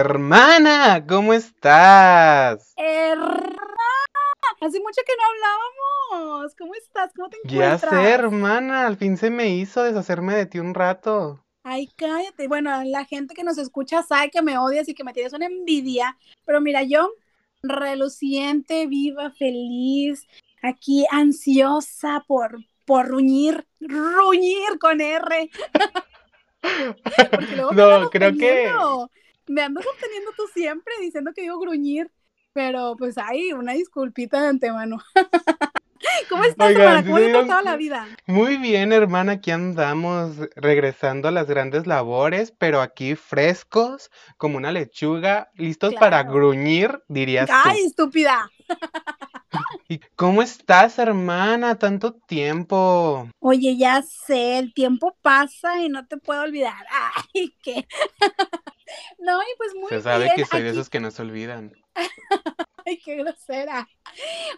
Hermana, ¿cómo estás? Hermana, hace mucho que no hablábamos. ¿Cómo estás? ¿Cómo te Ya encuentras? sé, hermana, al fin se me hizo deshacerme de ti un rato. Ay, cállate. Bueno, la gente que nos escucha sabe que me odias y que me tienes una envidia, pero mira, yo reluciente, viva, feliz, aquí ansiosa por, por ruñir, ruñir con R. Porque luego me No, creo que me andas obteniendo tú siempre diciendo que digo gruñir, pero pues ay, una disculpita de antemano. ¿Cómo estás, Oigan, ¿Cómo te ha la vida? Muy bien, hermana, aquí andamos regresando a las grandes labores, pero aquí frescos, como una lechuga, listos para gruñir, dirías ¡Ay, tú. estúpida! ¿Y cómo estás, hermana? Tanto tiempo. Oye, ya sé, el tiempo pasa y no te puedo olvidar. Ay, qué. No, y pues muy Se sabe bien, que soy de esos que no se olvidan. Ay, qué grosera.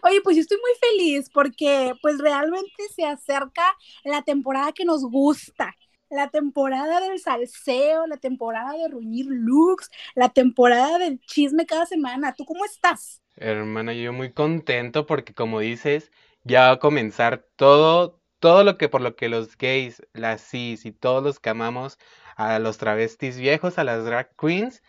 Oye, pues yo estoy muy feliz porque pues realmente se acerca la temporada que nos gusta. La temporada del salseo, la temporada de ruñir looks, la temporada del chisme cada semana. ¿Tú cómo estás? Hermana, yo muy contento porque como dices, ya va a comenzar todo, todo lo que por lo que los gays, las cis y todos los que amamos a los travestis viejos, a las drag queens,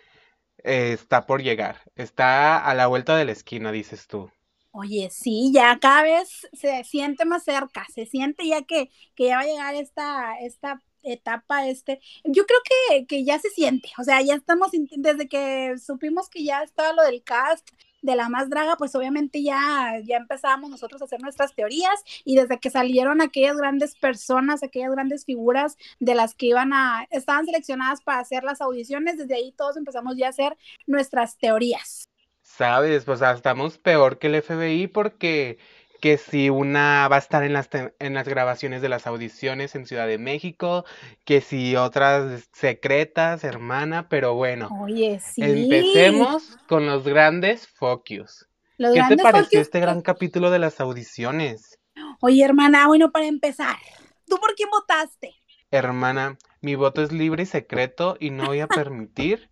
eh, está por llegar. Está a la vuelta de la esquina, dices tú. Oye, sí, ya cada vez se siente más cerca, se siente ya que, que ya va a llegar esta, esta etapa, este, yo creo que, que ya se siente, o sea, ya estamos, desde que supimos que ya estaba lo del cast de la más draga, pues obviamente ya, ya empezábamos nosotros a hacer nuestras teorías y desde que salieron aquellas grandes personas, aquellas grandes figuras de las que iban a, estaban seleccionadas para hacer las audiciones, desde ahí todos empezamos ya a hacer nuestras teorías. Sabes, pues ah, estamos peor que el FBI porque que si una va a estar en las, en las grabaciones de las audiciones en Ciudad de México, que si otras secretas, hermana, pero bueno. Oye, sí. Empecemos con los grandes focus. Los ¿Qué te pareció focus. este gran capítulo de las audiciones? Oye, hermana, bueno, para empezar, ¿tú por quién votaste? Hermana, mi voto es libre y secreto y no voy a permitir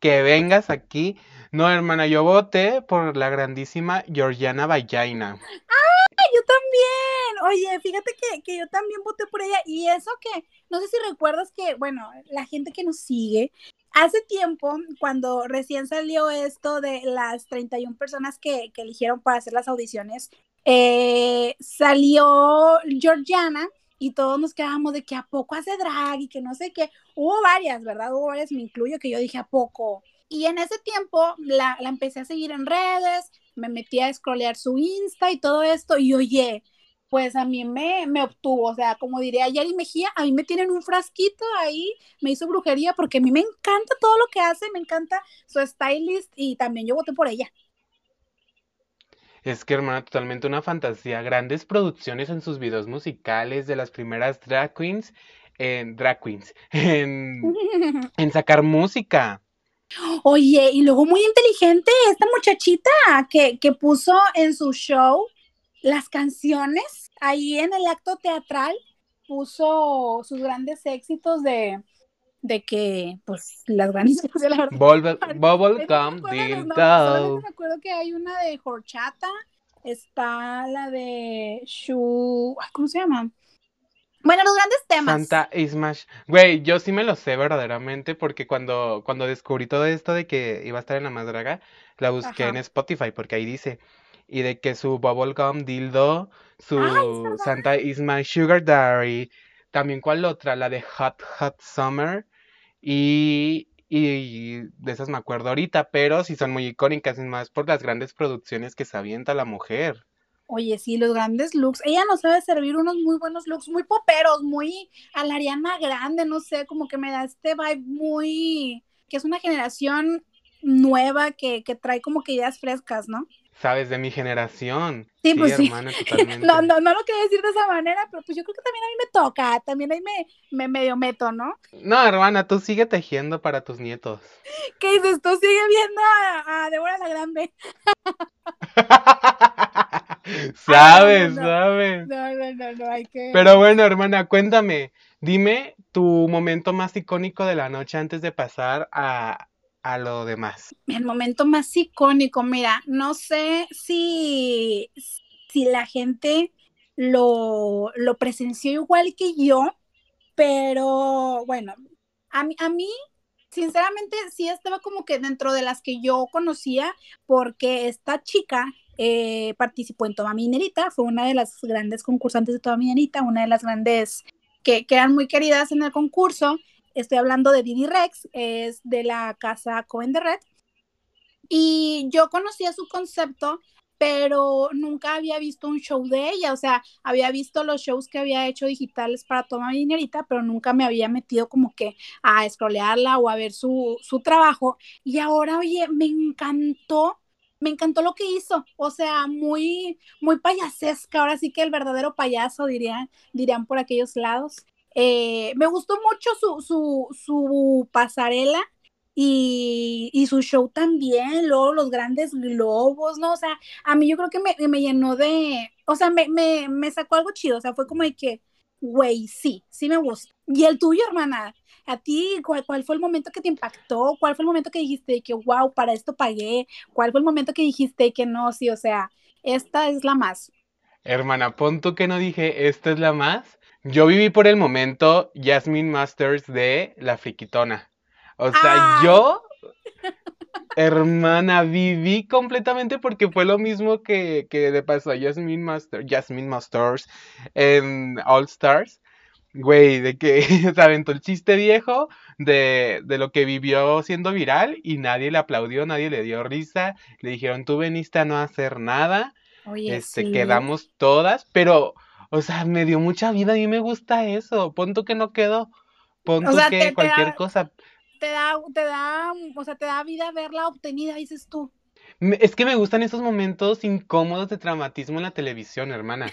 que vengas aquí. No, hermana, yo voté por la grandísima Georgiana Vallaina. ¡Ay, yo también! Oye, fíjate que, que yo también voté por ella y eso que, no sé si recuerdas que, bueno, la gente que nos sigue, hace tiempo, cuando recién salió esto de las 31 personas que, que eligieron para hacer las audiciones, eh, salió Georgiana y todos nos quedábamos de que a poco hace drag y que no sé qué. Hubo varias, ¿verdad? Hubo varias, me incluyo, que yo dije a poco. Y en ese tiempo la, la empecé a seguir en redes, me metí a scrollear su Insta y todo esto, y oye, pues a mí me, me obtuvo, o sea, como diría Yari Mejía, a mí me tienen un frasquito ahí, me hizo brujería, porque a mí me encanta todo lo que hace, me encanta su stylist, y también yo voté por ella. Es que, hermana, totalmente una fantasía. Grandes producciones en sus videos musicales de las primeras drag queens, en drag queens, en, en sacar música. Oye, y luego muy inteligente esta muchachita que, que puso en su show las canciones ahí en el acto teatral, puso sus grandes éxitos de, de que, pues, las grandes éxitos, la verdad. Bubble, Bubblegum Dildo. me acuerdo que hay una de Horchata, está la de Shu, ay, ¿cómo se llama? Bueno, los grandes temas. Santa Smash. Güey, yo sí me lo sé verdaderamente porque cuando, cuando descubrí todo esto de que iba a estar en la más draga, la busqué en. Spotify porque ahí dice. Y de que su Bubblegum Dildo, su. Santa is my Sugar Daddy, también cuál otra, la de Hot Hot Summer. Y, y de esas me acuerdo ahorita, pero sí son muy icónicas, y más por las grandes producciones que se avienta la mujer. Oye, sí, los grandes looks. Ella nos sabe servir unos muy buenos looks, muy poperos, muy a la Ariana Grande, no sé, como que me da este vibe muy, que es una generación nueva que, que trae como que ideas frescas, ¿no? Sabes, de mi generación. Sí, pues sí. hermana, totalmente. No, no, no lo quería decir de esa manera, pero pues yo creo que también a mí me toca, también ahí me, me medio meto, ¿no? No, hermana, tú sigue tejiendo para tus nietos. ¿Qué dices? Tú sigue viendo a, a Débora la Grande. Sabes, no, no. sabes. No, no, no, no, hay que... Pero bueno, hermana, cuéntame, dime tu momento más icónico de la noche antes de pasar a, a lo demás. El momento más icónico, mira, no sé si, si la gente lo, lo presenció igual que yo, pero bueno, a mí, a mí sinceramente sí estaba como que dentro de las que yo conocía, porque esta chica eh, participó en Toma Minerita, fue una de las grandes concursantes de Toma Minerita, una de las grandes que, que eran muy queridas en el concurso. Estoy hablando de Didi Rex, es de la casa Cohen de Red. Y yo conocía su concepto pero nunca había visto un show de ella, o sea, había visto los shows que había hecho digitales para tomar dinerita, pero nunca me había metido como que a escrolearla o a ver su, su trabajo. Y ahora, oye, me encantó me encantó lo que hizo, o sea, muy, muy payasesca, ahora sí que el verdadero payaso, dirían, dirían por aquellos lados. Eh, me gustó mucho su, su, su pasarela, y, su show también, luego los grandes globos, ¿no? O sea, a mí yo creo que me, me llenó de, o sea, me, me, me, sacó algo chido, o sea, fue como de que, güey, sí, sí me gusta. Y el tuyo, hermana, a ti, ¿cuál, ¿cuál, fue el momento que te impactó? ¿Cuál fue el momento que dijiste que, wow, para esto pagué? ¿Cuál fue el momento que dijiste que no, sí, o sea, esta es la más? Hermana, pon que no dije, esta es la más. Yo viví por el momento Jasmine Masters de La Friquitona. O sea, yo, hermana, viví completamente porque fue lo mismo que, que le pasó a Jasmine, Master, Jasmine Masters en All Stars. Güey, de que se aventó el chiste viejo de, de, lo que vivió siendo viral y nadie le aplaudió, nadie le dio risa. Le dijeron, tú veniste a no hacer nada. Oye, este, quedamos todas, pero, o sea, me dio mucha vida. A mí me gusta eso. Punto que no quedó. Punto que cualquier cosa te da, te da, o sea, te da vida verla obtenida, dices tú. Es que me gustan esos momentos incómodos de traumatismo en la televisión, hermana.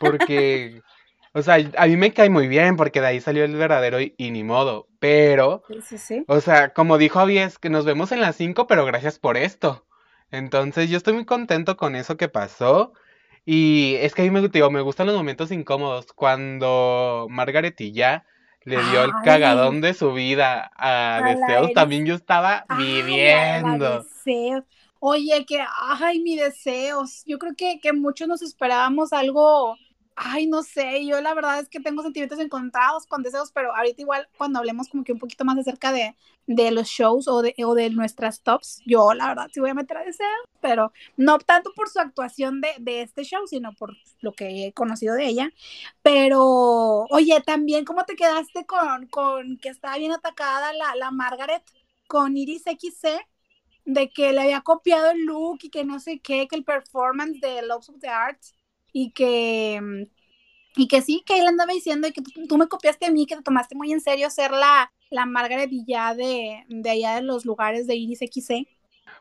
Porque, o sea, a mí me cae muy bien porque de ahí salió el verdadero y, ni modo. Pero, sí, sí, o sea, como dijo Avies, que nos vemos en las 5, pero gracias por esto. Entonces, yo estoy muy contento con eso que pasó. Y es que a mí me, digo, me gustan los momentos incómodos. Cuando Margaret y ya le dio el cagadón de su vida a, Deseos, también yo estaba viviendo. Deseos. Oye, que, ay, mi deseos. Yo creo que, que muchos nos esperábamos algo Ay, no sé, yo la verdad es que tengo sentimientos encontrados con deseos, pero ahorita igual cuando hablemos como que un poquito más acerca de, de los shows o de, o de nuestras tops, yo la verdad sí voy a meter a deseos, pero no tanto por su actuación de, de este show, sino por lo que he conocido de ella. Pero, oye, también, ¿cómo te quedaste con, con que estaba bien atacada la, la Margaret con Iris XC? de que le había copiado el look y que no sé qué, que el performance de Loves of the Arts y que, mm, y que sí, que él andaba diciendo y que tú, me copiaste a mí, que te tomaste muy en serio ser la, la Margaret ya de, de allá de los lugares de Iris XC.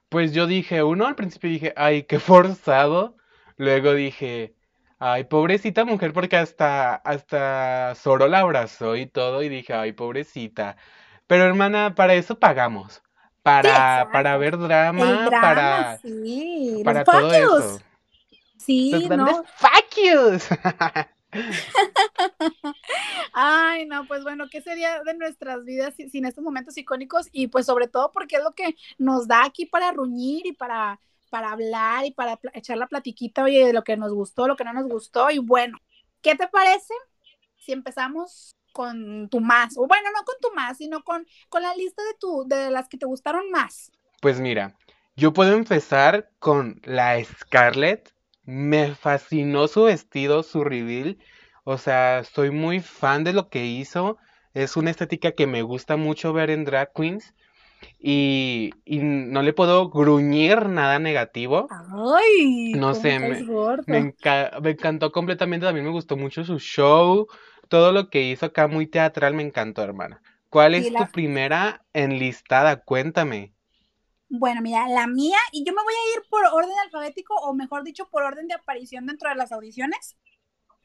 Pues yo dije, uno, al principio dije, ay, qué forzado. Luego dije, ay, pobrecita mujer, porque hasta, hasta Zoro la abrazó y todo, y dije, ay, pobrecita. Pero hermana, para eso pagamos. Para, para ver drama, para, para todo eso. Sí, ¿no? Ay, no, pues bueno, ¿qué sería de nuestras vidas sin estos momentos icónicos? Y pues sobre todo porque es lo que nos da aquí para ruñir y para, para hablar y para echar la platiquita, oye, de lo que nos gustó, lo que no nos gustó. Y bueno, ¿qué te parece si empezamos con tu más? O bueno, no con tu más, sino con, con la lista de, tu, de las que te gustaron más. Pues mira, yo puedo empezar con la Scarlett me fascinó su vestido, su reveal. O sea, soy muy fan de lo que hizo. Es una estética que me gusta mucho ver en drag queens. Y, y no le puedo gruñir nada negativo. Ay, no sé, me, me, me, encantó completamente. También me gustó mucho su show. Todo lo que hizo acá muy teatral me encantó, hermana. ¿Cuál es tu primera enlistada? Cuéntame. Bueno, mira, la mía, y yo me voy a ir por orden alfabético, o mejor dicho, por orden de aparición dentro de las audiciones.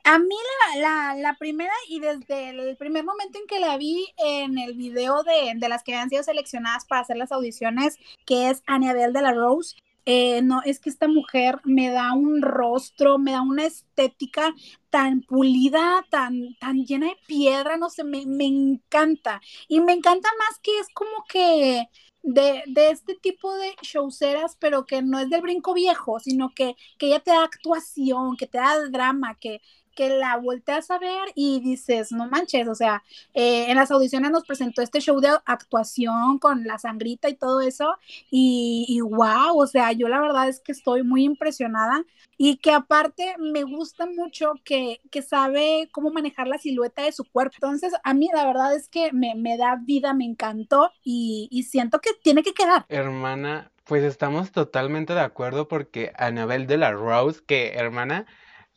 A mí la, la, primera, y desde el primer momento en que la vi en el video de, de las que habían sido seleccionadas para hacer las audiciones, que es Annabelle de la Rose, eh, no, es que esta mujer me da un rostro, me da una estética tan pulida, tan, tan llena de piedra, no sé, me, me encanta. Y me encanta más que es como que de, de, este tipo de showceras, pero que no es del brinco viejo, sino que, que ella te da actuación, que te da drama, que, la volteas a ver y dices, no manches, o sea, eh, en las audiciones nos presentó este show de actuación con la sangrita y todo eso, y, y wow, o sea, yo la verdad es que estoy muy impresionada y que aparte me gusta mucho que, que sabe cómo manejar la silueta de su cuerpo. Entonces, a mí la verdad es que me, me da vida, me encantó y, y siento que tiene que quedar. Hermana, pues estamos totalmente de acuerdo porque Anabel de la Rose, que hermana,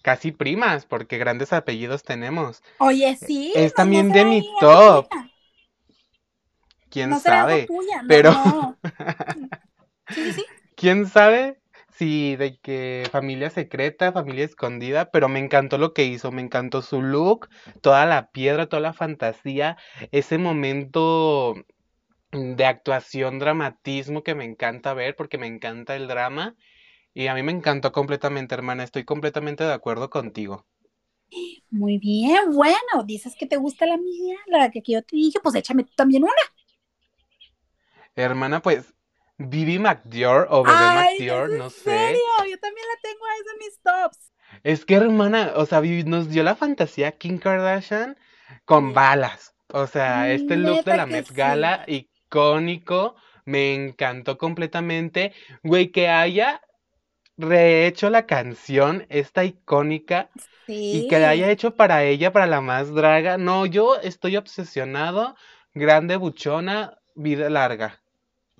casi primas, porque grandes apellidos tenemos. Oye, sí. Es también de mi top. ¿Quién no sabe? Tuya, Pero. sí, sí. ¿Quién sabe? Sí, de que familia secreta, familia escondida, pero me encantó lo que hizo, me encantó su look, toda la piedra, toda la fantasía, ese momento de actuación, dramatismo que me encanta ver porque me encanta el drama y a mí me encantó completamente, hermana. Estoy completamente de acuerdo contigo. Muy bien, bueno, dices que te gusta la mía, la que yo te dije, pues échame tú también una. Hermana, pues, Bibi McDior o Bebé McDior, ¿es no en sé. serio? Yo también la tengo ahí en mis tops. Es que, hermana, o sea, Bibi nos dio la fantasía Kim Kardashian con balas. O sea, este look de la Met sí. Gala icónico, me encantó completamente. Güey, que haya rehecho la canción, esta icónica, y que la haya Sí. hecho para ella, para la más draga. No, yo estoy obsesionado, grande buchona, vida larga.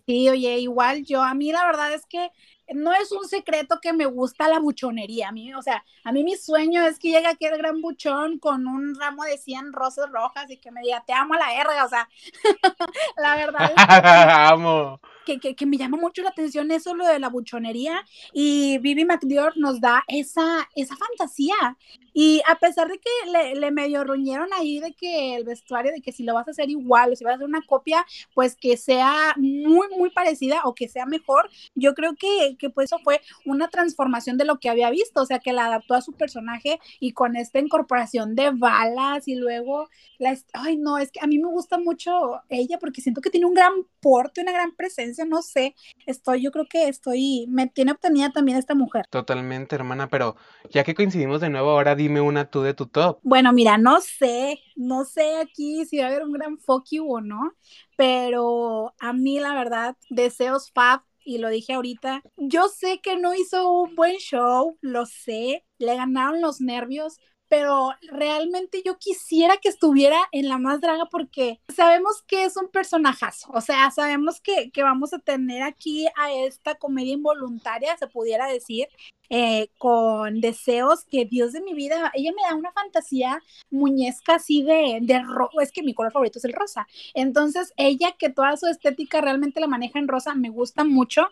Sí, oye, igual yo, a mí la verdad es que no es un secreto que me gusta la buchonería. A mí, o sea, a mí mi sueño es que llegue aquel gran buchón con un ramo de 100 rosas rojas y que me diga, te amo a la verga. O sea, la verdad es que Amo. que, que, que me llama mucho la atención eso, lo de la buchonería, y Bibi McDior nos da esa, esa fantasía. Y a pesar de que le, le medio ruñeron ahí de que el vestuario, de que si lo vas a hacer igual o si vas a hacer una copia, pues que sea muy, muy parecida o que sea mejor, yo creo que, que pues eso fue una transformación de lo que había visto, o sea, que la adaptó a su personaje y con esta incorporación de balas y luego, la, est- ay no, es que a mí me gusta mucho ella porque siento que tiene un gran porte, una gran presencia, no sé, estoy, yo creo que estoy, me tiene obtenida también esta mujer. Totalmente, hermana, pero ya que coincidimos de nuevo, ahora dime una tú de tu top. Bueno, mira, no sé, no sé aquí si va a haber un gran fuck you o no, pero a mí la verdad, deseos Fab, y lo dije ahorita, yo sé que no hizo un buen show, lo sé, le ganaron los nervios, pero realmente yo quisiera que estuviera en la más draga porque sabemos que es un personajazo, o sea, sabemos que, que vamos a tener aquí a esta comedia involuntaria, se pudiera decir, eh, con deseos que Dios de mi vida, ella me da una fantasía muñezca así de, de rojo, es que mi color favorito es el rosa, entonces ella que toda su estética realmente la maneja en rosa, me gusta mucho,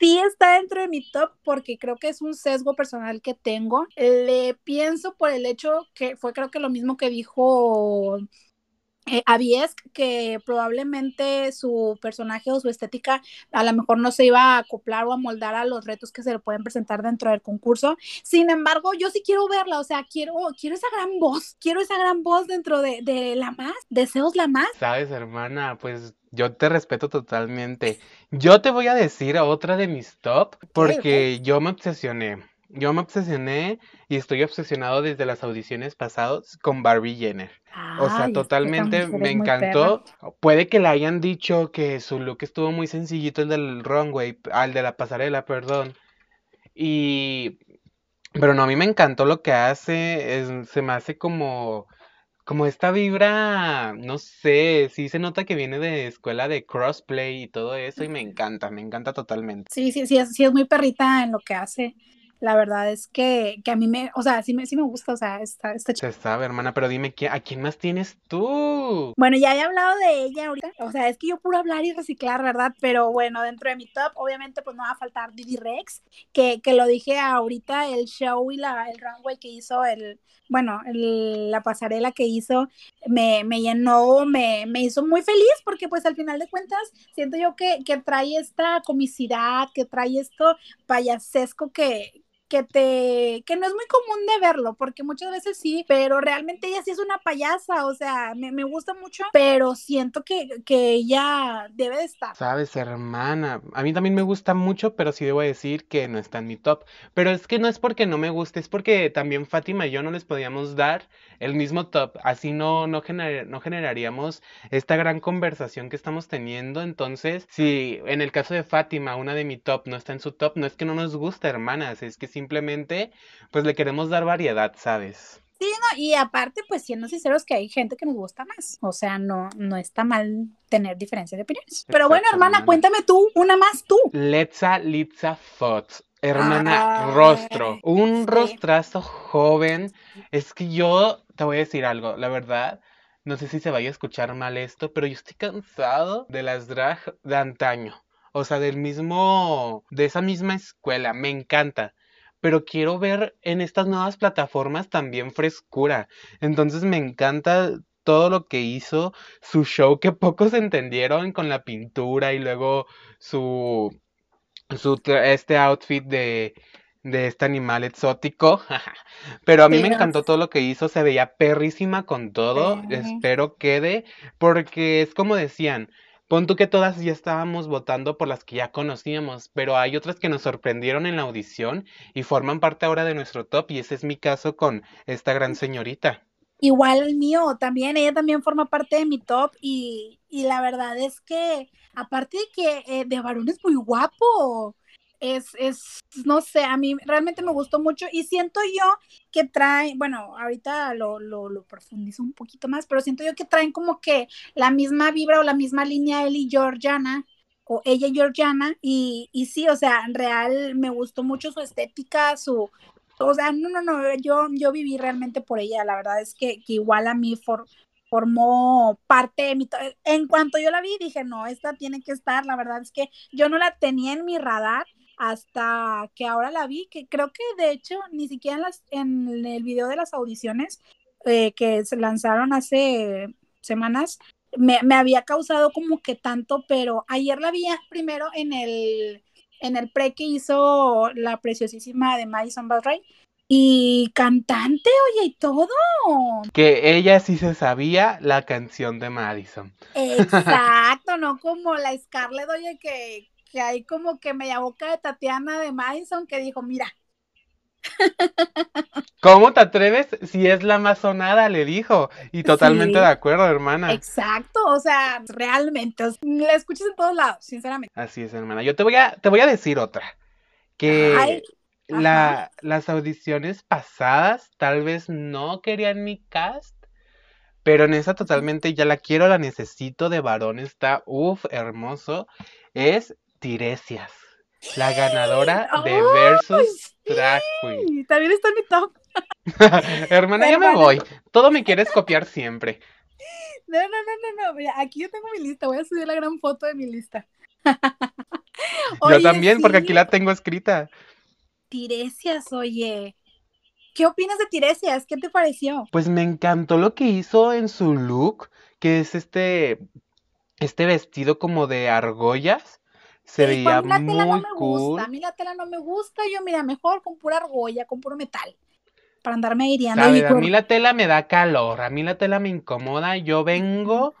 sí está dentro de mi top porque creo que es un sesgo personal que tengo. Le pienso por el hecho que fue creo que lo mismo que dijo eh, Aviesk, que probablemente su personaje o su estética a lo mejor no se iba a acoplar o a moldar a los retos que se le pueden presentar dentro del concurso. Sin embargo, yo sí quiero verla, o sea, quiero, quiero esa gran voz, quiero esa gran voz dentro de, de la más, deseos la más. ¿Sabes, hermana? Pues yo te respeto totalmente. Yo te voy a decir otra de mis top porque yo me obsesioné. Yo me obsesioné y estoy obsesionado desde las audiciones pasadas con Barbie Jenner. O sea, totalmente me encantó. Puede que le hayan dicho que su look estuvo muy sencillito, el del runway, al de la pasarela, perdón. Y... Pero no, a mí me encantó lo que hace. es- se me hace como... Como esta vibra, no sé, sí se nota que viene de escuela de crossplay y todo eso y me encanta, me encanta totalmente. Sí, sí, sí, es, sí es muy perrita en lo que hace. La verdad es que, que a mí me, o sea, sí me, sí me gusta, o sea, está, está chido. Se sabe, hermana, pero dime, ¿quién- ¿a quién más tienes tú? Bueno, ya he hablado de ella ahorita, o sea, es que yo puro hablar y reciclar, ¿verdad? Pero bueno, dentro de mi top, obviamente, pues no va a faltar Didi Rex, que, que lo dije ahorita, el show y la, el runway que hizo, el, bueno, el- la pasarela que hizo, me, me llenó, me, me hizo muy feliz, porque pues al final de cuentas, siento yo que, que trae esta comicidad, que trae esto payasesco que, que te, que no es muy común de verlo, porque muchas veces sí, pero realmente ella sí es una payasa, o sea, me, me gusta mucho, pero siento que, que ella debe de estar. Sabes, hermana, a mí también me gusta mucho, pero sí debo decir que no está en mi top. Pero es que no es porque no me guste, es porque también Fátima y yo no les podíamos dar el mismo top, así no, no, gener- no generaríamos esta gran conversación que estamos teniendo. Entonces, si en el caso de Fátima, una de mi top no está en su top, no es que no nos gusta, hermanas, es que simplemente pues le queremos dar variedad, ¿sabes? Sí, no, y aparte, pues siendo sinceros que hay gente que nos gusta más, o sea, no, no está mal tener diferencias de opiniones. Pero bueno, hermana, cuéntame tú, una más tú. Letza Litza Fox. Hermana, rostro. Un sí. rostrazo joven. Es que yo te voy a decir algo, la verdad. No sé si se vaya a escuchar mal esto, pero yo estoy cansado de las drag de antaño. O sea, del mismo, de esa misma escuela. Me encanta. Pero quiero ver en estas nuevas plataformas también frescura. Entonces me encanta todo lo que hizo, su show que pocos entendieron con la pintura y luego su, su este outfit de, de este animal exótico. Pero a mí me encantó todo lo que hizo, se veía perrísima con todo. Sí. Espero quede, porque es como decían. Pon tú que todas ya estábamos votando por las que ya conocíamos, pero hay otras que nos sorprendieron en la audición y forman parte ahora de nuestro top, y ese es mi caso con esta gran señorita. Igual el mío también, ella también forma parte de mi top y, y la verdad es que, aparte de que eh, de varón es muy guapo, es, es, no sé, a mí realmente me gustó mucho y siento yo que trae, bueno, ahorita lo, lo, profundizo un poquito más, pero siento yo que traen como que la misma vibra o la misma línea él y Georgiana, o ella y Georgiana, y, y sí, o sea, en real me gustó mucho su estética, su, o sea, no, no, no, yo, yo viví realmente por ella, la verdad es que, que igual a mí for- formó parte de mi... En cuanto yo la vi, dije, no, esta tiene que estar, la verdad es que yo no la tenía en mi radar hasta que ahora la vi, que creo que de hecho ni siquiera en, las, en el video de las audiciones eh, que se lanzaron hace semanas, me, me había causado como que tanto, pero ayer la vi primero en el, en el pre que hizo la preciosísima de Madison Barray y cantante, oye, y todo. Que ella sí se sabía la canción de Madison. Exacto, no como la Scarlett, oye, que, que hay como que media boca de Tatiana de Madison que dijo, mira, ¿Cómo te atreves si es la más sonada? Le dijo. Y totalmente Sí. de acuerdo, hermana. exacto, o sea, realmente, la escuchas en todos lados, sinceramente. Así es, hermana. Yo te voy a, te voy a decir otra. Que Ay, la, las audiciones pasadas tal vez no querían mi cast, pero en esa totalmente ya la quiero, la necesito de varón. Está, uff, hermoso. Es Tiresias, la ganadora de ¡Ay, Versus Drag Queen. sí, también está en mi top. Hermana, ya me voy. Todo me quieres copiar siempre. No, no, no, no, no, mira, aquí yo tengo mi lista, voy a subir la gran foto de mi lista. Yo Oye, también, porque sí, aquí la tengo escrita. Tiresias, oye. ¿Qué opinas de Tiresias? ¿Qué te pareció? Pues me encantó lo que hizo en su look, que es este, este vestido como de argollas. Se Eh, veía a mí la tela no muy me cool. gusta, a mí la tela no me gusta, yo mira, mejor con pura argolla, con puro metal, para andarme hiriendo ¿Sabe? mi A mí la tela me da calor, a mí la tela me incomoda. Yo vengo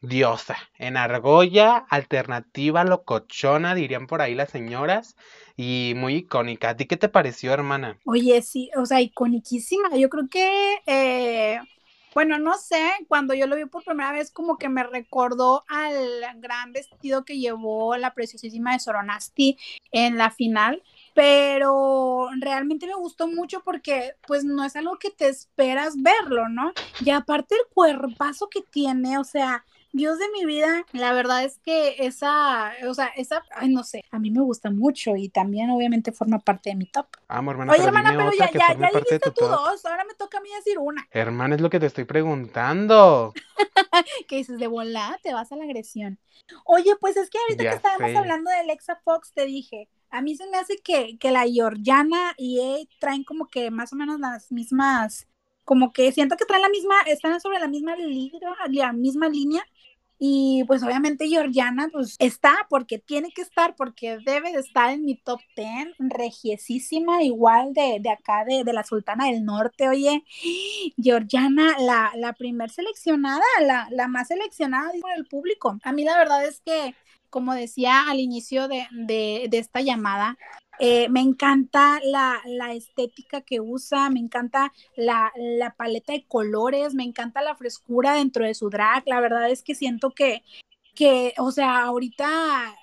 diosa, en argolla, alternativa, locochona, dirían por ahí las señoras, y muy icónica. ¿A ti qué te pareció, hermana? Oye, sí, o sea, iconiquísima. Yo creo que, eh, bueno, no sé, cuando yo lo vi por primera vez, como que me recordó al gran vestido que llevó la preciosísima de Soronasti en la final, pero realmente me gustó mucho porque, pues, no es algo que te esperas verlo, ¿no? Y aparte el cuerpazo que tiene, o sea, Dios de mi vida, la verdad es que esa, o sea, esa, ay, no sé, a mí me gusta mucho y también obviamente forma parte de mi top. Amo, hermana, Oye, pero hermana, dime pero otra ya, que ya, forme ya parte de dijiste tu tú top. dos, ahora me toca a mí decir una. Hermana, es lo que te estoy preguntando. Que dices, de volada te vas a la agresión. Oye, pues es que ahorita Ya que estábamos sé. hablando de Alexa Fox, te dije, a mí se me hace que, que la Georgiana y él traen como que más o menos las mismas, como que siento que traen la misma, están sobre la misma, la misma línea, Y pues obviamente Georgiana pues está porque tiene que estar, porque debe de estar en mi top 10, regiesísima, igual de, de acá, de, de, la Sultana del Norte. Oye, Georgiana, la, la primer seleccionada, la, la más seleccionada por el público. A mí la verdad es que, como decía al inicio de, de, esta llamada, eh, me encanta la, la, estética que usa, me encanta la, la, paleta de colores, me encanta la frescura dentro de su drag. La verdad es que siento que, que o sea, ahorita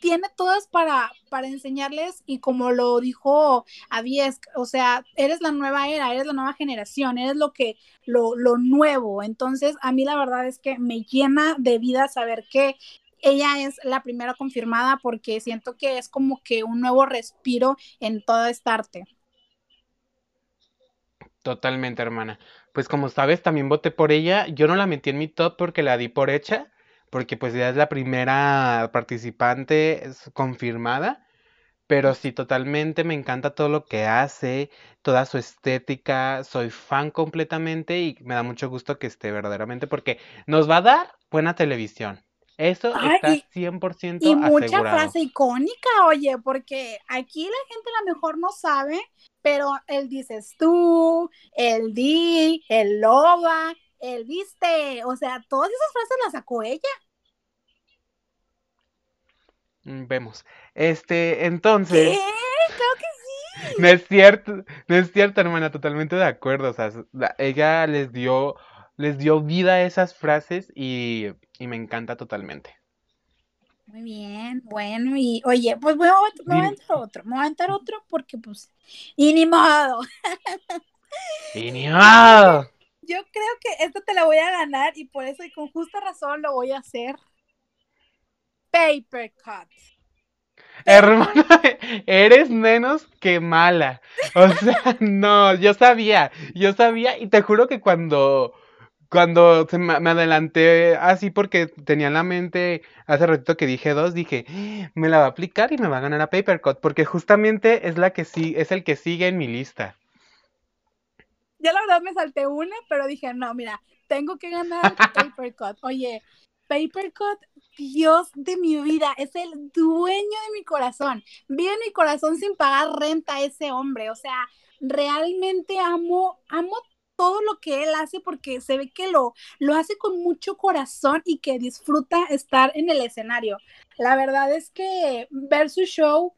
tiene todas para, para enseñarles y como lo dijo Aviesk, o sea, eres la nueva era, eres la nueva generación, eres lo que, lo, lo nuevo. Entonces, a mí la verdad es que me llena de vida saber que ella es la primera confirmada porque siento que es como que un nuevo respiro en toda esta arte. Totalmente, hermana. Pues como sabes, también voté por ella. Yo no la metí en mi top porque la di por hecha, porque pues ya es la primera participante confirmada. Pero sí, totalmente me encanta todo lo que hace, toda su estética. Soy fan completamente y me da mucho gusto que esté verdaderamente porque nos va a dar buena televisión. Eso está 100% y mucha frase icónica, oye, porque aquí la gente a lo mejor no sabe, pero él dices tú, el di, el loba, el viste, o sea, todas esas frases las sacó ella. Mm, vemos. Este, entonces. Que sí. No es cierto, no es cierto, hermana, totalmente de acuerdo. O sea, ella les dio, les dio vida a esas frases y y me encanta totalmente. Muy bien, bueno, y oye, pues voy a, voy a entrar otro, me voy a entrar otro porque pues, y ni modo. Y ni modo. Yo creo que esto te la voy a ganar y por eso y con justa razón lo voy a hacer. Paper cut. Hermana, eres menos que mala. O sea, no, yo sabía, yo sabía y te juro que cuando cuando se me, adelanté así porque tenía en la mente hace ratito que dije dos, dije, me la va a aplicar y me va a ganar a Papercut, porque justamente es la que sí, es el que sigue en mi lista. Ya la verdad me salté una, pero dije, no, mira, tengo que ganar Papercut. Oye, Papercut, Dios de mi vida, es el dueño de mi corazón. Vive en mi corazón sin pagar renta a ese hombre. O sea, realmente amo, amo todo lo que él hace porque se ve que lo, lo hace con mucho corazón y que disfruta estar en el escenario. La verdad es que ver su show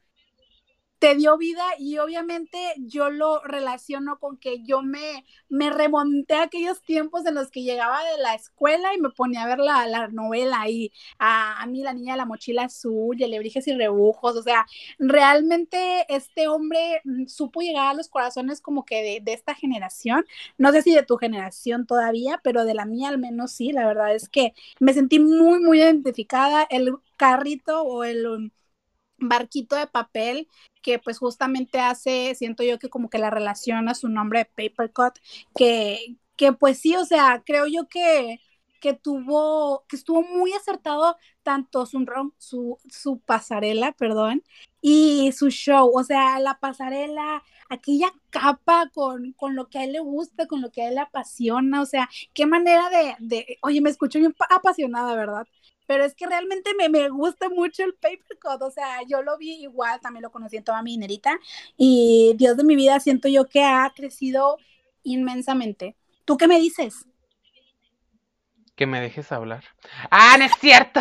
te dio vida y obviamente yo lo relaciono con que yo me, me remonté a aquellos tiempos en los que llegaba de la escuela y me ponía a ver la, la novela y a, a, mí la niña de la mochila azul y alebrijes y rebujos, o sea, realmente este hombre mm, supo llegar a los corazones como que de, de esta generación, no sé si de tu generación todavía, pero de la mía al menos sí, la verdad es que me sentí muy, muy identificada, el carrito o el barquito de papel que pues justamente hace, siento yo que como que la relación a su nombre de Papercut, que, que pues sí, o sea, creo yo que, que tuvo, que estuvo muy acertado tanto su, su, su pasarela, perdón, y su show, o sea, la pasarela, aquella capa con, con, lo que a él le gusta, con lo que a él le apasiona, o sea, qué manera de, de oye, me escucho bien apasionada, ¿verdad? Pero es que realmente me, me gusta mucho el paper cut, o sea, yo lo vi igual, también lo conocí en toda mi dinerita, y Dios de mi vida, siento yo que ha crecido inmensamente. ¿Tú qué me dices? Que me dejes hablar. ¡Ah, no es cierto!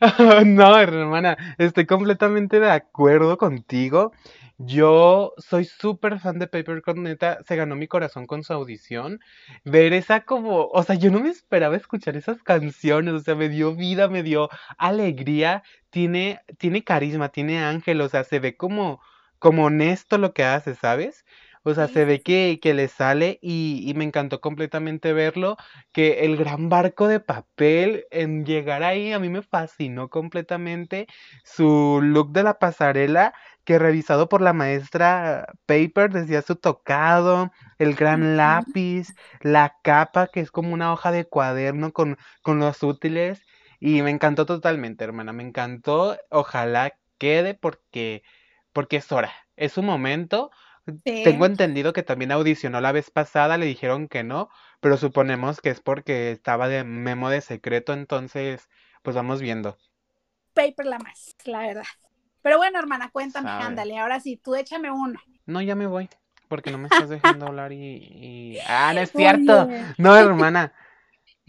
no, hermana, estoy completamente de acuerdo contigo. Yo soy súper fan de Paper neta, se ganó mi corazón con su audición. Ver esa como, o sea, yo no me esperaba escuchar esas canciones, o sea, me dio vida, me dio alegría, tiene, tiene carisma, tiene ángel, o sea, se ve como, como honesto lo que hace, ¿sabes? O sea, se ve que, que le sale y, y, me encantó completamente verlo, que el gran barco de papel en llegar ahí a mí me fascinó completamente su look de la pasarela que revisado por la maestra Paper decía su tocado, el gran lápiz, la capa que es como una hoja de cuaderno con, con los útiles y me encantó totalmente, hermana, me encantó, ojalá quede porque porque es hora, es su momento Tengo entendido que también audicionó la vez pasada, le dijeron que no, pero suponemos que es porque estaba de memo de secreto, entonces, pues vamos viendo. Paper la más, la verdad. Pero bueno, hermana, cuéntame, ándale, ahora sí, tú échame uno. No, ya me voy, porque no me estás dejando hablar y... Ah, no es cierto. No, hermana.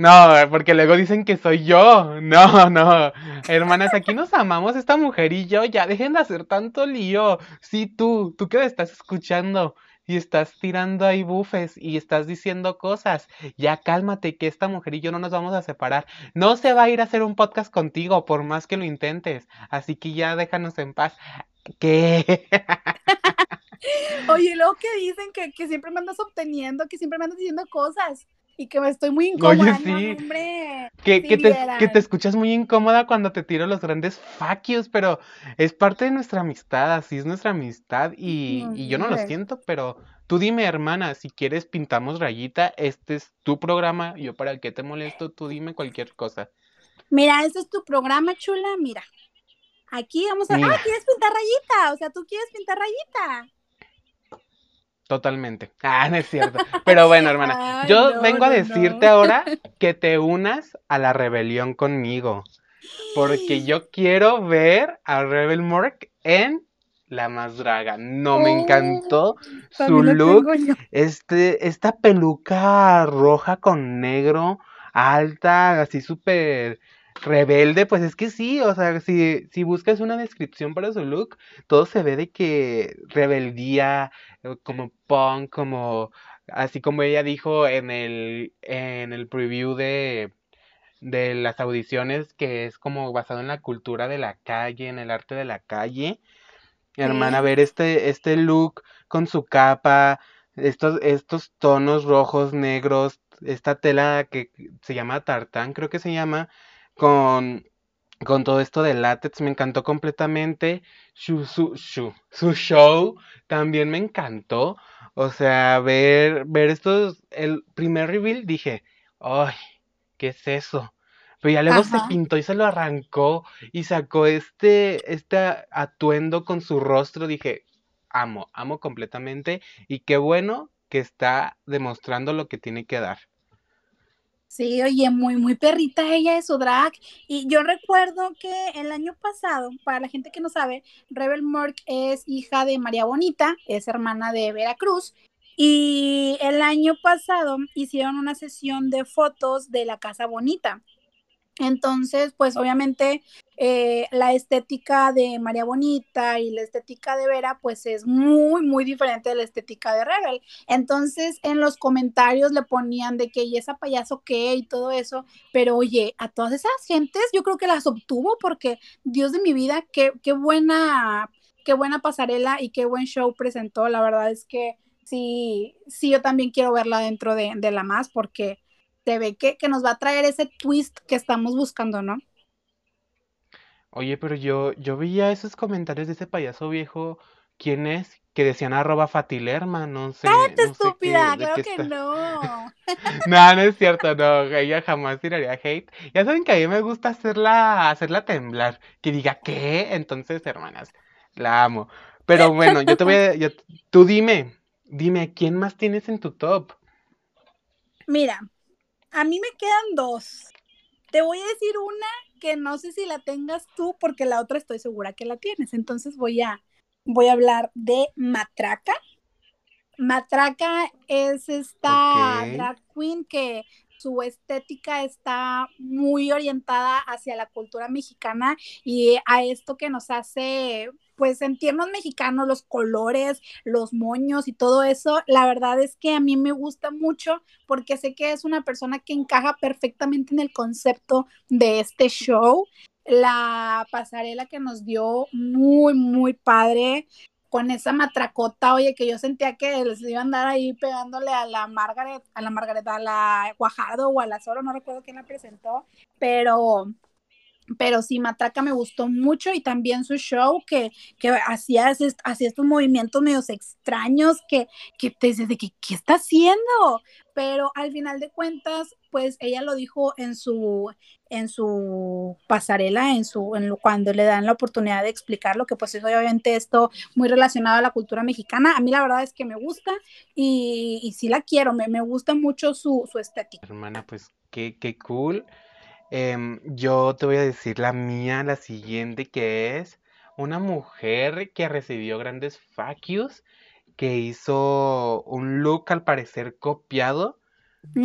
No, porque luego dicen que soy yo. No, no. Hermanas, aquí nos amamos esta mujer y yo. Ya dejen de hacer tanto lío. Sí, tú, tú que me estás escuchando y estás tirando ahí bufes y estás diciendo cosas. Ya cálmate que esta mujer y yo no nos vamos a separar. No se va a ir a hacer un podcast contigo por más que lo intentes. Así que ya déjanos en paz. ¿Qué? Oye, luego que dicen que, que siempre me andas obteniendo, que siempre me andas diciendo cosas y que me estoy muy incómoda. Oye, sí. que, que, te, que, te, escuchas muy incómoda cuando te tiro los grandes faquios, pero es parte de nuestra amistad, así es nuestra amistad y, y yo no lo siento, pero tú dime, hermana, si quieres pintamos rayita, este es tu programa, yo para qué te molesto, tú dime cualquier cosa. Mira, este es tu programa, chula, mira. Aquí vamos a... Ah, ¿quieres pintar rayita? O sea, tú quieres pintar rayita. Totalmente. Ah, no es cierto. Pero bueno, hermana, yo vengo a decirte ahora que te unas a la rebelión conmigo. Porque yo quiero ver a Rebel Mork en La Más Draga. No, me encantó su look. Este, esta peluca roja con negro, alta, así súper rebelde, pues es que sí, o sea, si, si buscas una descripción para su look, todo se ve de que rebeldía, eh, como punk, como así como ella dijo en el en el preview de de las audiciones que es como basado en la cultura de la calle, en el arte de la calle. Hermana, ver este este look con su capa, estos estos tonos rojos, negros, esta tela que se llama tartán, creo que se llama con, con todo esto de látex, me encantó completamente. Su, su, su, show también me encantó. O sea, ver, ver estos, el primer reveal dije, ¡ay! ¿Qué es eso? Pero ya luego se pintó y se lo arrancó y sacó este, este atuendo con su rostro. Dije, amo, amo completamente. Y qué bueno que está demostrando lo que tiene que dar. Sí, oye, muy, muy perrita ella de su drag. Y yo recuerdo que el año pasado, para la gente que no sabe, Rebel Mork es hija de María Bonita, es hermana de Veracruz. Y el año pasado hicieron una sesión de fotos de la Casa Bonita. Entonces, pues obviamente eh, la estética de María Bonita y la estética de Vera, pues es muy, muy diferente de la estética de Rebel. Entonces, en los comentarios le ponían de que, ¿y esa payaso qué? Y todo eso. Pero oye, a todas esas gentes yo creo que las obtuvo porque, Dios de mi vida, qué, qué buena, qué buena pasarela y qué buen show presentó. La verdad es que sí, sí, yo también quiero verla dentro de, de la más porque se ve que, que nos va a traer ese twist que estamos buscando, ¿no? Oye, pero yo, yo veía esos comentarios de ese payaso viejo, ¿quién es? Que decían arroba fatilerma, no sé. ¡Cállate, estúpida! claro que no. no, no es cierto, no, ella jamás tiraría hate. Ya saben que a mí me gusta hacerla, hacerla temblar, que diga, ¿qué? Entonces, hermanas, la amo. Pero bueno, yo te voy a, tú dime, dime, ¿quién más tienes en tu top? Mira, a mí me quedan dos. Te voy a decir una que no sé si la tengas tú porque la otra estoy segura que la tienes. Entonces voy a, voy a hablar de Matraca. Matraca es esta drag queen que su estética está muy orientada hacia la cultura mexicana y a esto que nos hace pues sentirnos mexicanos, los colores, los moños y todo eso, la verdad es que a mí me gusta mucho porque sé que es una persona que encaja perfectamente en el concepto de este show. La pasarela que nos dio muy, muy padre con esa matracota, oye, que yo sentía que les iba a andar ahí pegándole a la Margaret, a la Margaret, a la Guajardo o a la Soro, no recuerdo quién la presentó, pero pero sí, Matraca me gustó mucho y también su show que, que hacía, hacía estos movimientos medios extraños que, que te dices de que, ¿qué está haciendo? Pero al final de cuentas, pues ella lo dijo en su, en su pasarela, en su, en lo, cuando le dan la oportunidad de explicarlo, que pues es obviamente esto muy relacionado a la cultura mexicana. A mí la verdad es que me gusta y, y sí la quiero, me, me gusta mucho su, su estética. Hermana, pues qué, qué cool. Em, yo te voy a decir la mía, la siguiente, que es una mujer que recibió grandes facios, que hizo un look al parecer copiado,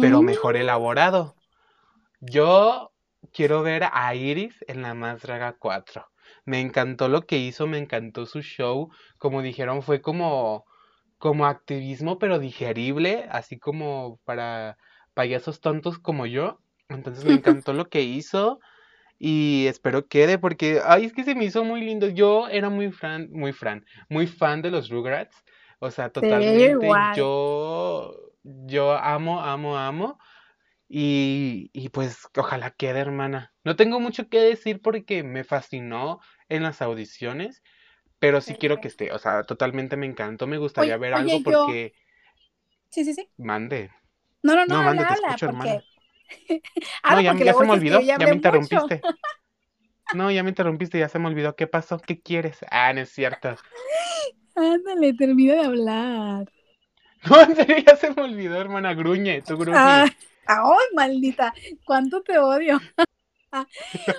pero mejor Mm, elaborado. Yo quiero ver a Iris en la Más Draga 4. Me encantó lo que hizo, me encantó su show. Como dijeron, fue como, como activismo, pero digerible, así como para payasos tontos como yo. Entonces me encantó lo que hizo y espero quede porque, ay, es que se me hizo muy lindo. Yo era muy fan, muy fan, muy fan de los Rugrats. O sea, totalmente yo, yo amo, amo, amo. Y, y pues ojalá quede, hermana. No tengo mucho que decir porque me fascinó en las audiciones, pero sí quiero que esté. O sea, totalmente me encantó. Me gustaría Oye, ver algo oye, yo, porque sí, sí, sí. mande. No, no, no, No, mande, habla, te habla, escucho, porque, hermana. No, ya, se me olvidó, ya ya me mucho. interrumpiste. No, ya me interrumpiste, ya se me olvidó. ¿Qué pasó? ¿Qué quieres? Ah, no es cierto. Ándale, termina de hablar. No, en serio, ya se me olvidó, hermana. Gruñe, tú Ah, gruñe. ay, maldita, cuánto te odio.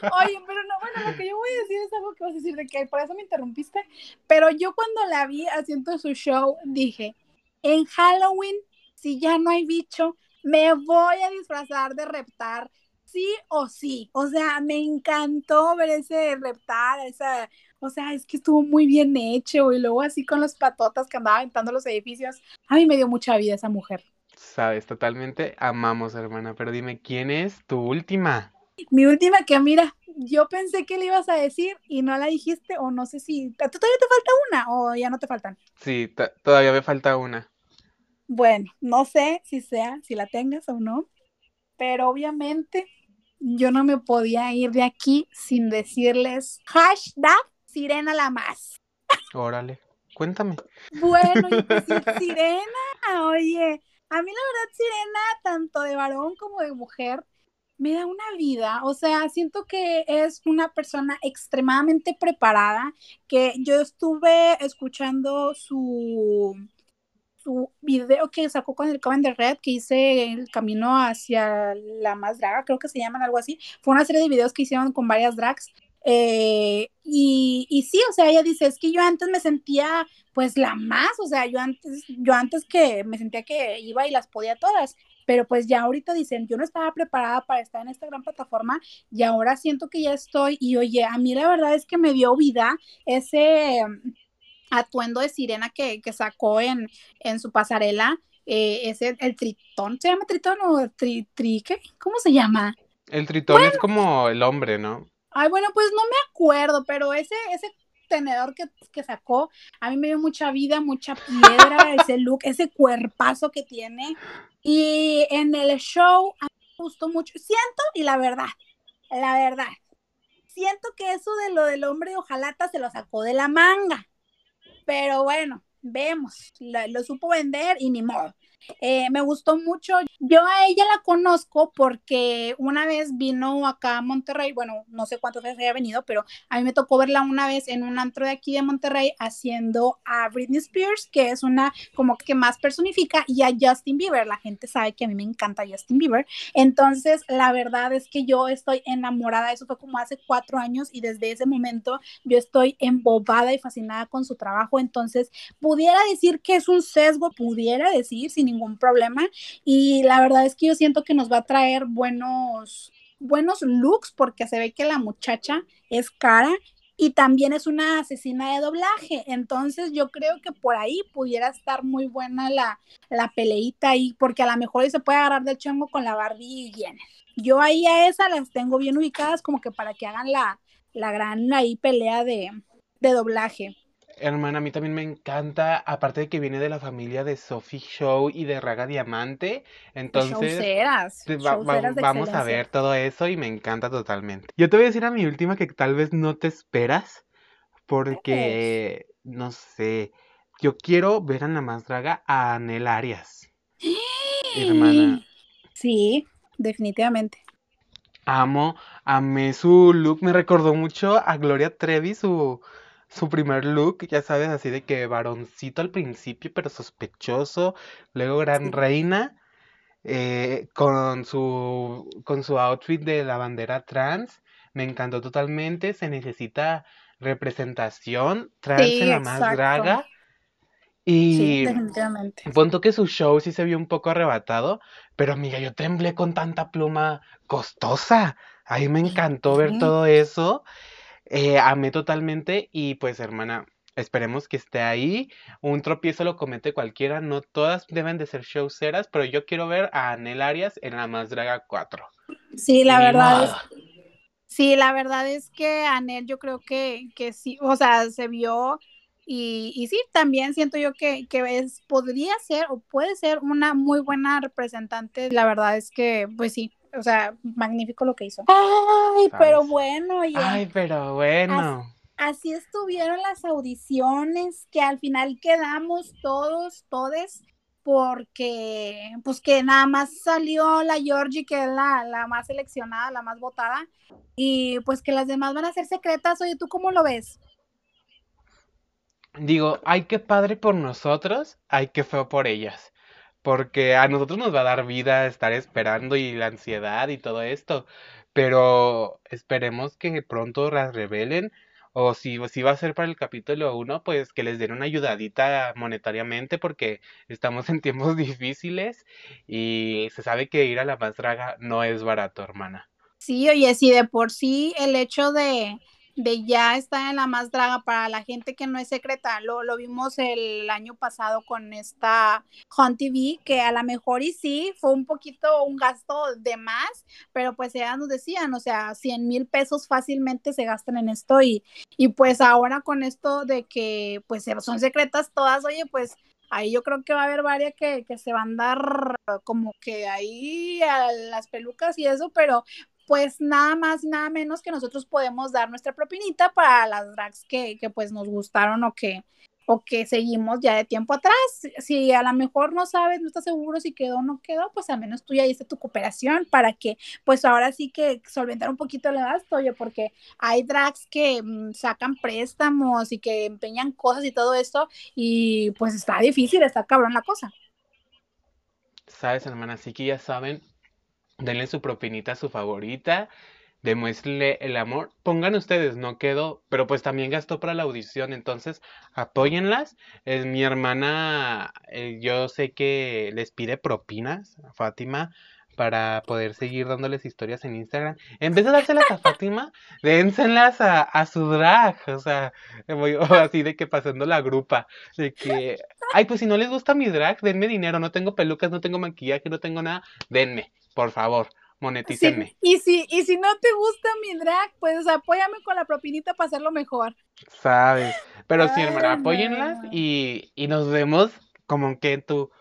Oye, pero no, bueno, lo que yo voy a decir es algo que vas a decir de que por eso me interrumpiste, pero yo cuando la vi haciendo su show dije, en Halloween, si ya no hay bicho, me voy a disfrazar de reptar, sí o sí. O sea, me encantó ver ese reptar, esa, o sea, es que estuvo muy bien hecho y luego así con los patotas que andaba aventando los edificios. A mí me dio mucha vida esa mujer. Sabes, totalmente amamos, hermana. Pero dime, ¿quién es tu última? Mi última que mira, yo pensé que le ibas a decir y no la dijiste o no sé si... ¿a ¿Tú todavía te falta una o ya no te faltan? Sí, to- todavía me falta una. Bueno, no sé si sea, si la tengas o no, pero obviamente yo no me podía ir de aquí sin decirles hashtag Sirena la más. Órale, cuéntame. Bueno, y pues Sirena, oye, a mí la verdad Sirena, tanto de varón como de mujer, me da una vida, o sea, siento que es una persona extremadamente preparada, que yo estuve escuchando su video que sacó con el Coven de Red, que hice el camino hacia la más draga, creo que se llaman algo así, fue una serie de videos que hicieron con varias drags, eh, y, y, sí, o sea, ella dice, es que yo antes me sentía pues la más, o sea, yo antes, yo antes que me sentía que iba y las podía todas, pero pues ya ahorita dicen, yo no estaba preparada para estar en esta gran plataforma y ahora siento que ya estoy y oye, a mí la verdad es que me dio vida ese atuendo de sirena que, que sacó en, en, su pasarela, eh, ese, el tritón, ¿se llama tritón o tri, tri ¿qué? ¿Cómo se llama? El tritón bueno, es como el hombre, ¿no? Ay, bueno, pues no me acuerdo, pero ese, ese tenedor que, que, sacó, a mí me dio mucha vida, mucha piedra, ese look, ese cuerpazo que tiene. Y en el show a mí me gustó mucho. Siento, y la verdad, la verdad, siento que eso de lo del hombre de hojalata se lo sacó de la manga. Pero bueno, vemos, lo, lo supo vender y ni modo. Eh, me gustó mucho. Yo a ella la conozco porque una vez vino acá a Monterrey, bueno, no sé cuántas veces haya venido, pero a mí me tocó verla una vez en un antro de aquí de Monterrey haciendo a Britney Spears, que es una como que más personifica, y a Justin Bieber. La gente sabe que a mí me encanta Justin Bieber. Entonces, la verdad es que yo estoy enamorada. Eso fue como hace cuatro años y desde ese momento yo estoy embobada y fascinada con su trabajo. Entonces, pudiera decir que es un sesgo, pudiera decir sin ningún problema. Y la verdad es que yo siento que nos va a traer buenos, buenos looks porque se ve que la muchacha es cara y también es una asesina de doblaje. Entonces yo creo que por ahí pudiera estar muy buena la, la peleita ahí, porque a lo mejor se puede agarrar del chongo con la Barbie y Jenner. Yo ahí a esas las tengo bien ubicadas como que para que hagan la, la gran ahí pelea de, de doblaje. Hermana, a mí también me encanta, aparte de que viene de la familia de Sophie Show y de Raga Diamante, entonces Showceras, va- showceras vamos a ver todo eso y me encanta totalmente. Yo te voy a decir a mi última que tal vez no te esperas, Es. porque, no sé, yo quiero ver a la más draga a Anel Arias. Hermana, Sí, definitivamente. amo, amé su look, me recordó mucho a Gloria Trevi, su, su primer look, ya sabes, así de que varoncito al principio, pero sospechoso, luego gran Sí. reina, eh, con su, con su outfit de la bandera trans, me encantó totalmente, se necesita representación trans en Sí, la más draga, Sí, y definitivamente. punto que su show sí se vio un poco arrebatado, pero amiga, yo temblé con tanta pluma costosa. A mí me encantó ver Sí. todo eso. Eh, amé totalmente y pues hermana, esperemos que esté ahí. Un tropiezo lo comete cualquiera, no todas deben de ser showceras, pero yo quiero ver a Anel Arias en la Más Draga 4. Sí, la verdad es, sí, la verdad es que Anel yo creo que, que sí, o sea, se vio y, y sí, también siento yo que, que es, podría ser o puede ser una muy buena representante. La verdad es que, pues sí, o sea, magnífico lo que hizo. Ay, pero bueno, oye, Ay, pero bueno. así estuvieron las audiciones, que al final quedamos todos, todes, porque pues que nada más salió la Georgie, que es la, la más seleccionada, la más votada, y pues que las demás van a ser secretas. Oye, ¿tú cómo lo ves? Digo, ay, qué padre por nosotros, ay, qué feo por ellas. Porque a nosotros nos va a dar vida estar esperando y la ansiedad y todo esto. Pero esperemos que pronto las revelen. O si, si va a ser para el capítulo uno, pues que les den una ayudadita monetariamente porque estamos en tiempos difíciles y se sabe que ir a la más draga no es barato, hermana. Sí, oye, sí, de por sí el hecho de, de ya estar en la más draga para la gente que no es secreta, lo, lo vimos el año pasado con esta Hunt TV, que a lo mejor y sí, fue un poquito un gasto de más, pero pues ya nos decían, o sea, 100 mil pesos fácilmente se gastan en esto y, y pues ahora con esto de que pues son secretas todas, oye, pues ahí yo creo que va a haber varias que, que se van a dar como que ahí a las pelucas y eso, pero pues nada más nada menos que nosotros podemos dar nuestra propinita para las drags que, que pues nos gustaron o que, o que seguimos ya de tiempo atrás. Si a lo mejor no sabes, no estás seguro si quedó o no quedó, pues al menos tú ya hiciste tu cooperación para que pues ahora sí que solventar un poquito el gasto, porque hay drags que mmm, sacan préstamos y que empeñan cosas y todo esto y pues está difícil, está cabrón la cosa. Sabes, hermana, así que ya saben, denle su propinita a su favorita, demuéstrenle el amor, pongan ustedes, no quedó, pero pues también gastó para la audición, entonces apóyenlas. Es mi hermana, eh, yo sé que les pide propinas a Fátima para poder seguir dándoles historias en Instagram. En vez de dárselas a Fátima, dénselas a, a su drag, o sea, voy- o así de que pasando la grupa, de que, ay, pues si no les gusta mi drag, denme dinero, no tengo pelucas, no tengo maquillaje, no tengo nada, denme, por favor, monetícenme. Sí, y si, y si no te gusta mi drag, pues apóyame con la propinita para hacerlo mejor. ¿Sabes? Pero sí, hermana, Ay, apóyenlas no. y, y nos vemos como que tú,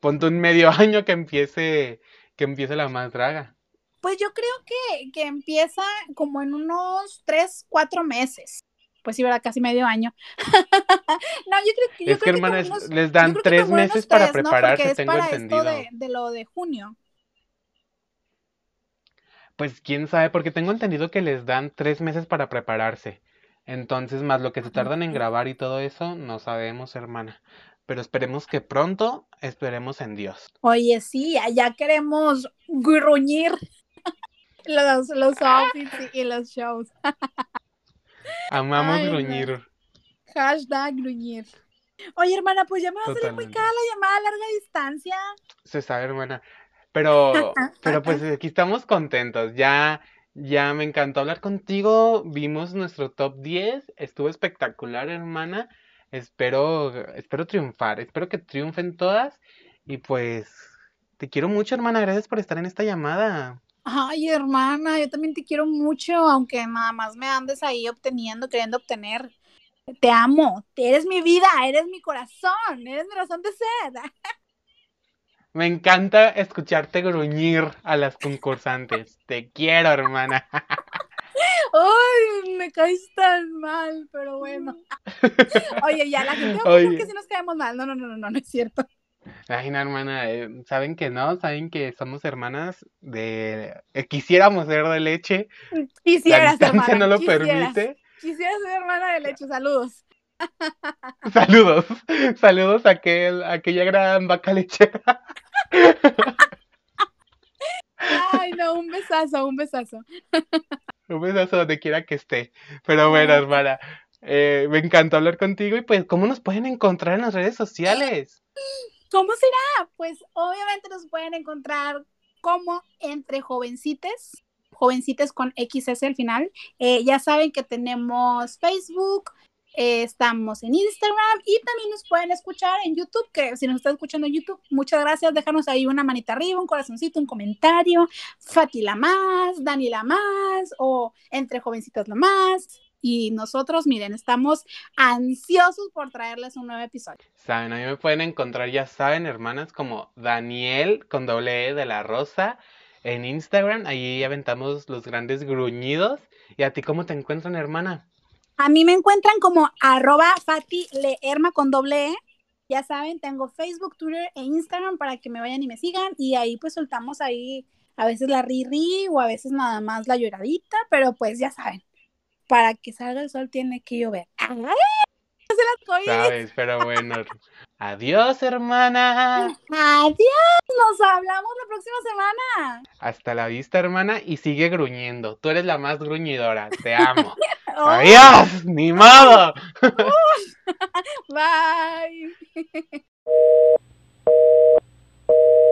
ponte un medio año que empiece, que empiece la más draga. Pues yo creo que, que empieza como en unos tres, cuatro meses. Pues sí, ¿verdad? Casi medio año. no, yo creo que yo Es que, creo hermana, como es- unos- les dan que tres meses para ¿no? prepararse, es tengo para entendido. esto de, de lo de junio. Pues quién sabe, porque tengo entendido que les dan tres meses para prepararse. Entonces, más lo que se tardan en grabar y todo eso, no sabemos, hermana. Pero esperemos que pronto, esperemos en Dios. Oye, sí, ya queremos gruñir los, los outfits y, los shows. Amamos Ay, no. gruñir. Hashtag gruñir. Oye, hermana, pues ya me va a salir muy cara la llamada a larga distancia. Se sabe, hermana. Pero, pero pues aquí estamos contentos. Ya, ya me encantó hablar contigo. Vimos nuestro top 10. Estuvo espectacular, hermana. Espero, espero triunfar. Espero que triunfen todas. Y pues, te quiero mucho, hermana. Gracias por estar en esta llamada. Ay, hermana, yo también te quiero mucho, aunque nada más me andes ahí obteniendo, queriendo obtener. Te amo, eres mi vida, eres mi corazón, eres mi razón de ser. Me encanta escucharte gruñir a las concursantes. Te quiero, hermana. Ay, me caes tan mal, pero bueno. Oye, ya la gente va a que si nos caemos mal. No, no, no, no, no, no es cierto. Ay, no, hermana, eh, saben que no, saben que somos hermanas de... Eh, quisiéramos ser de leche. Quisieras, la hermana, no lo permite. Quisiera ser hermana de leche, saludos. Saludos, saludos a, aquel, a aquella gran vaca lechera. Ay, no, un besazo, un besazo. Un besazo donde quiera que esté. Pero bueno, hermana, eh, me encantó hablar contigo y pues, ¿cómo nos pueden encontrar en las redes sociales? ¿Cómo será? Pues obviamente nos pueden encontrar como entre jovencites, jovencites con XS al final. Eh, ya saben que tenemos Facebook, eh, estamos en Instagram y también nos pueden escuchar en YouTube, que si nos están escuchando en YouTube, muchas gracias, déjanos ahí una manita arriba, un corazoncito, un comentario, Fati la más, Dani la más o entre jovencitas la más. Y nosotros, miren, estamos ansiosos por traerles un nuevo episodio. Saben, a mí me pueden encontrar, ya saben, hermanas, como Daniel con doble E de la Rosa en Instagram. Ahí aventamos los grandes gruñidos. ¿Y a ti cómo te encuentran, hermana? A mí me encuentran como arroba Fati Leerma con doble E. Ya saben, tengo Facebook, Twitter e Instagram para que me vayan y me sigan. Y ahí pues soltamos ahí a veces la ri o a veces nada más la lloradita, pero pues ya saben, para que salga el sol tiene que llover. Sabes, pero bueno. Adiós, hermana. Adiós, nos hablamos la próxima semana. Hasta la vista, hermana, y sigue gruñendo. Tú eres la más gruñidora, te amo. Oh. ¡Adiós! ¡Mimada! Oh. Bye.